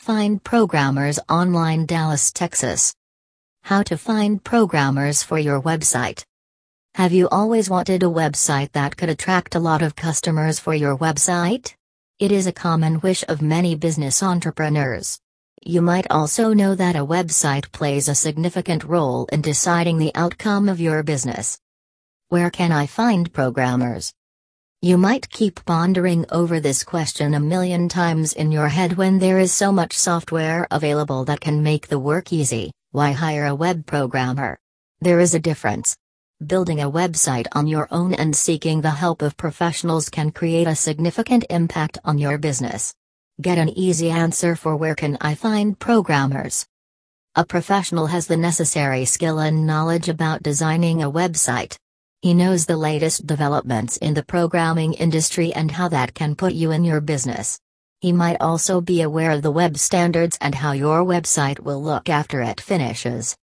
Find Programmers Online Dallas, Texas. How to find programmers for your website. Have you always wanted a website that could attract a lot of customers for your website? It is a common wish of many business entrepreneurs. You might also know that a website plays a significant role in deciding the outcome of your business. Where can I find programmers? You might keep pondering over this question a million times in your head when there is so much software available that can make the work easy. Why hire a web programmer? There is a difference. Building a website on your own and seeking the help of professionals can create a significant impact on your business. Get an easy answer for where can I find programmers? A professional has the necessary skill and knowledge about designing a website. He knows the latest developments in the programming industry and how that can put you in your business. He might also be aware of the web standards and how your website will look after it finishes.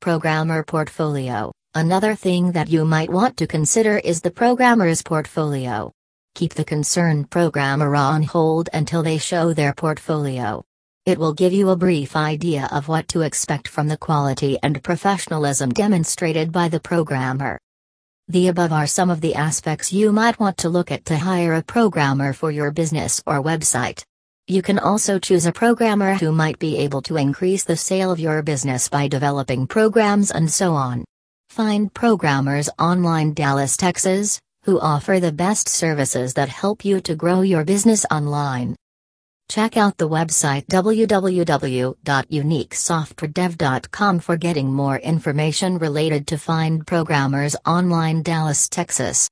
Programmer Portfolio Another thing that you might want to consider is the programmer's portfolio. Keep the concerned programmer on hold until they show their portfolio. It will give you a brief idea of what to expect from the quality and professionalism demonstrated by the programmer. The above are some of the aspects you might want to look at to hire a programmer for your business or website. You can also choose a programmer who might be able to increase the sale of your business by developing programs and so on. Find programmers online Dallas, Texas, who offer the best services that help you to grow your business online. Check out the website www.uniquesoftwaredev.com for getting more information related to Find Programmers Online Dallas, Texas.